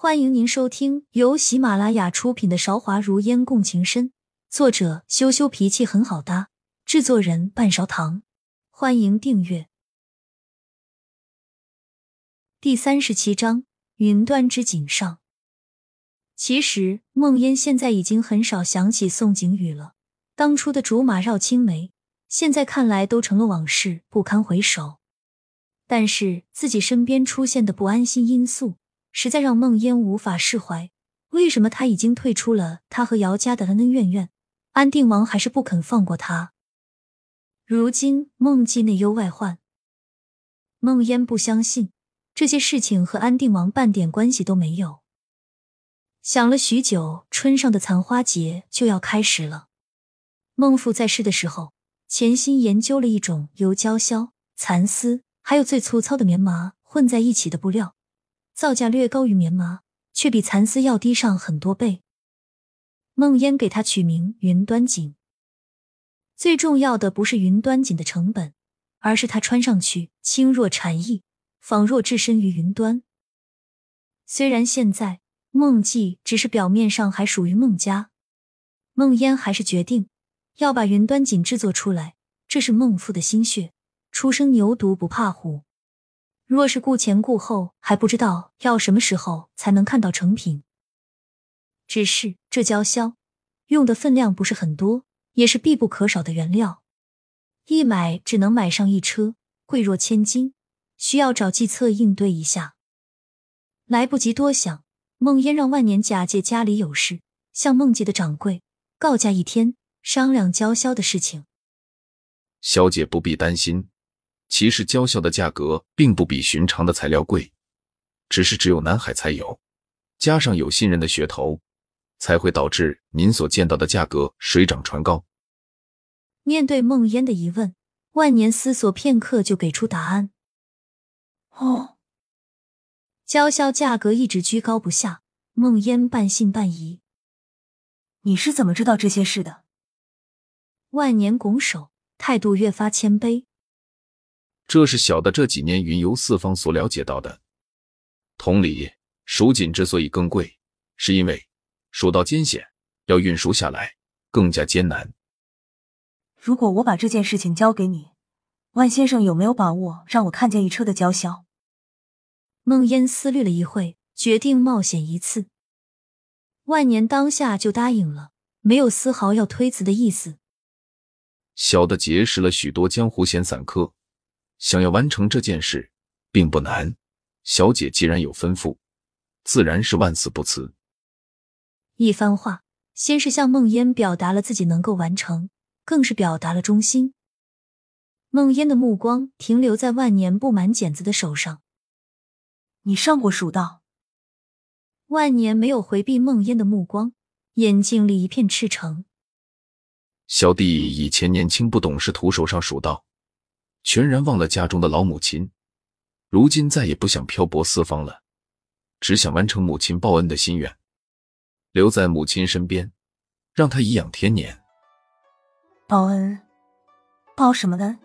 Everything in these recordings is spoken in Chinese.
欢迎您收听由喜马拉雅出品的《韶华如烟共情深》，作者羞羞脾气很好搭，制作人半勺糖。欢迎订阅。第三十七章：云端之锦上。其实梦烟现在已经很少想起宋景宇了，当初的竹马绕青梅，现在看来都成了往事，不堪回首。但是自己身边出现的不安心因素。实在让梦烟无法释怀。为什么他已经退出了他和姚家的恩恩怨怨，安定王还是不肯放过他？如今梦记内忧外患，梦烟不相信这些事情和安定王半点关系都没有。想了许久，春上的残花节就要开始了。孟父在世的时候，潜心研究了一种由胶销、蚕丝还有最粗糙的棉麻混在一起的布料。造价略高于棉麻，却比蚕丝要低上很多倍。梦烟给它取名“云端锦”。最重要的不是云端锦的成本，而是它穿上去轻若蝉翼，仿若置身于云端。虽然现在梦记只是表面上还属于孟家，梦烟还是决定要把云端锦制作出来。这是孟父的心血，初生牛犊不怕虎。若是顾前顾后，还不知道要什么时候才能看到成品。只是这焦香用的分量不是很多，也是必不可少的原料，一买只能买上一车，贵若千金，需要找计策应对一下。来不及多想，孟烟让万年假借家里有事，向孟记的掌柜告假一天，商量焦销的事情。小姐不必担心。其实胶销的价格并不比寻常的材料贵，只是只有南海才有，加上有心人的噱头，才会导致您所见到的价格水涨船高。面对孟烟的疑问，万年思索片刻就给出答案：“哦，胶销价格一直居高不下。”孟烟半信半疑：“你是怎么知道这些事的？”万年拱手，态度越发谦卑。这是小的这几年云游四方所了解到的。同理，蜀锦之所以更贵，是因为蜀道艰险，要运输下来更加艰难。如果我把这件事情交给你，万先生有没有把握让我看见一车的娇销？孟烟思虑了一会，决定冒险一次。万年当下就答应了，没有丝毫要推辞的意思。小的结识了许多江湖闲散客。想要完成这件事，并不难。小姐既然有吩咐，自然是万死不辞。一番话，先是向梦烟表达了自己能够完成，更是表达了忠心。梦烟的目光停留在万年布满茧子的手上。你上过蜀道？万年没有回避梦烟的目光，眼睛里一片赤诚。小弟以前年轻不懂事，徒手上蜀道。全然忘了家中的老母亲，如今再也不想漂泊四方了，只想完成母亲报恩的心愿，留在母亲身边，让她颐养天年。报恩？报什么恩？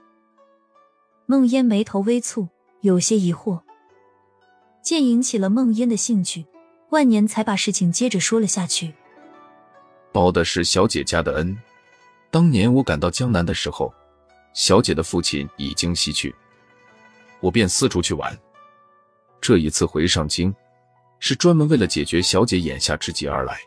梦烟眉头微蹙，有些疑惑。见引起了梦烟的兴趣，万年才把事情接着说了下去。报的是小姐家的恩。当年我赶到江南的时候。小姐的父亲已经西去，我便四处去玩。这一次回上京，是专门为了解决小姐眼下之急而来。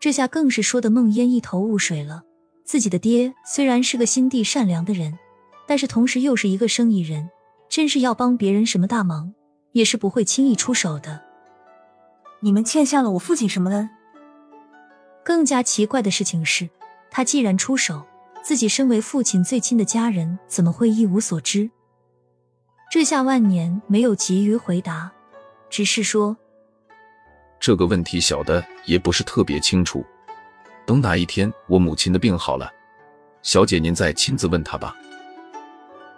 这下更是说的梦烟一头雾水了。自己的爹虽然是个心地善良的人，但是同时又是一个生意人，真是要帮别人什么大忙，也是不会轻易出手的。你们欠下了我父亲什么恩？更加奇怪的事情是，他既然出手。自己身为父亲最亲的家人，怎么会一无所知？这下万年没有急于回答，只是说：“这个问题小的也不是特别清楚。等哪一天我母亲的病好了，小姐您再亲自问她吧。”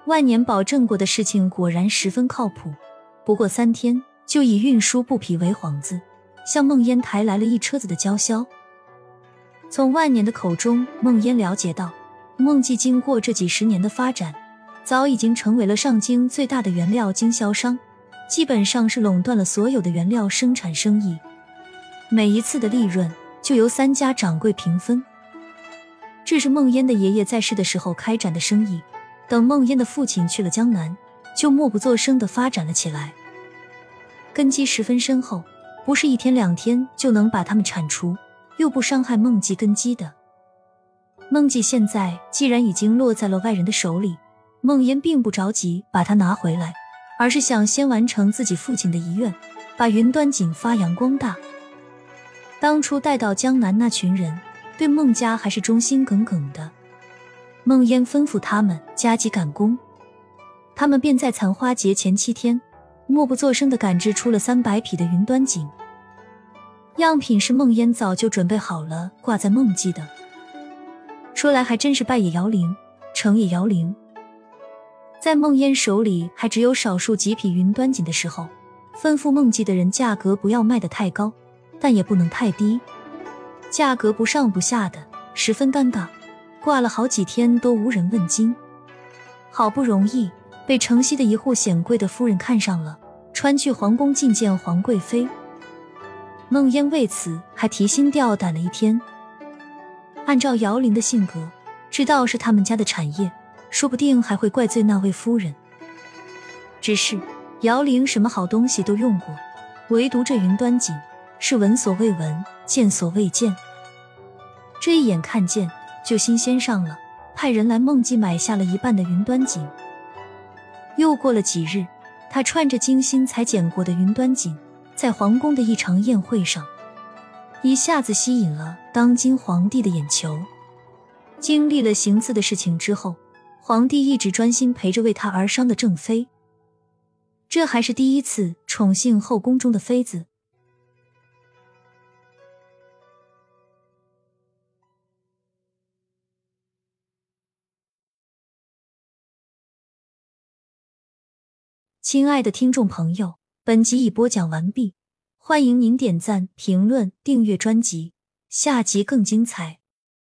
万年保证过的事情果然十分靠谱，不过三天就以运输布匹为幌子，向梦烟抬来了一车子的胶销。从万年的口中，梦烟了解到。梦记经过这几十年的发展，早已经成为了上京最大的原料经销商，基本上是垄断了所有的原料生产生意，每一次的利润就由三家掌柜平分。这是孟烟的爷爷在世的时候开展的生意，等孟烟的父亲去了江南，就默不作声的发展了起来，根基十分深厚，不是一天两天就能把他们铲除，又不伤害孟记根基的。孟记现在既然已经落在了外人的手里，孟烟并不着急把它拿回来，而是想先完成自己父亲的遗愿，把云端锦发扬光大。当初带到江南那群人。对孟家还是忠心耿耿的。孟烟吩咐他们加急赶工，他们便在残花节前七天，默不作声的赶制出了三百匹的云端锦。样品是孟烟早就准备好了，挂在孟记的。说来还真是败也摇铃，成也摇铃。在孟烟手里还只有少数几匹云端锦的时候，吩咐孟记的人价格不要卖得太高，但也不能太低。价格不上不下的，十分尴尬，挂了好几天都无人问津。好不容易被城西的一户显贵的夫人看上了，穿去皇宫觐见皇贵妃。孟烟为此还提心吊胆了一天。按照姚玲的性格，知道是他们家的产业，说不定还会怪罪那位夫人。只是姚玲什么好东西都用过，唯独这云端锦是闻所未闻。见所未见，这一眼看见就新鲜上了，派人来孟记买下了一半的云端锦。又过了几日，他穿着精心裁剪过的云端锦，在皇宫的一场宴会上，一下子吸引了当今皇帝的眼球。经历了行刺的事情之后，皇帝一直专心陪着为他而伤的正妃，这还是第一次宠幸后宫中的妃子。亲爱的听众朋友，本集已播讲完毕，欢迎您点赞、评论、订阅专辑，下集更精彩。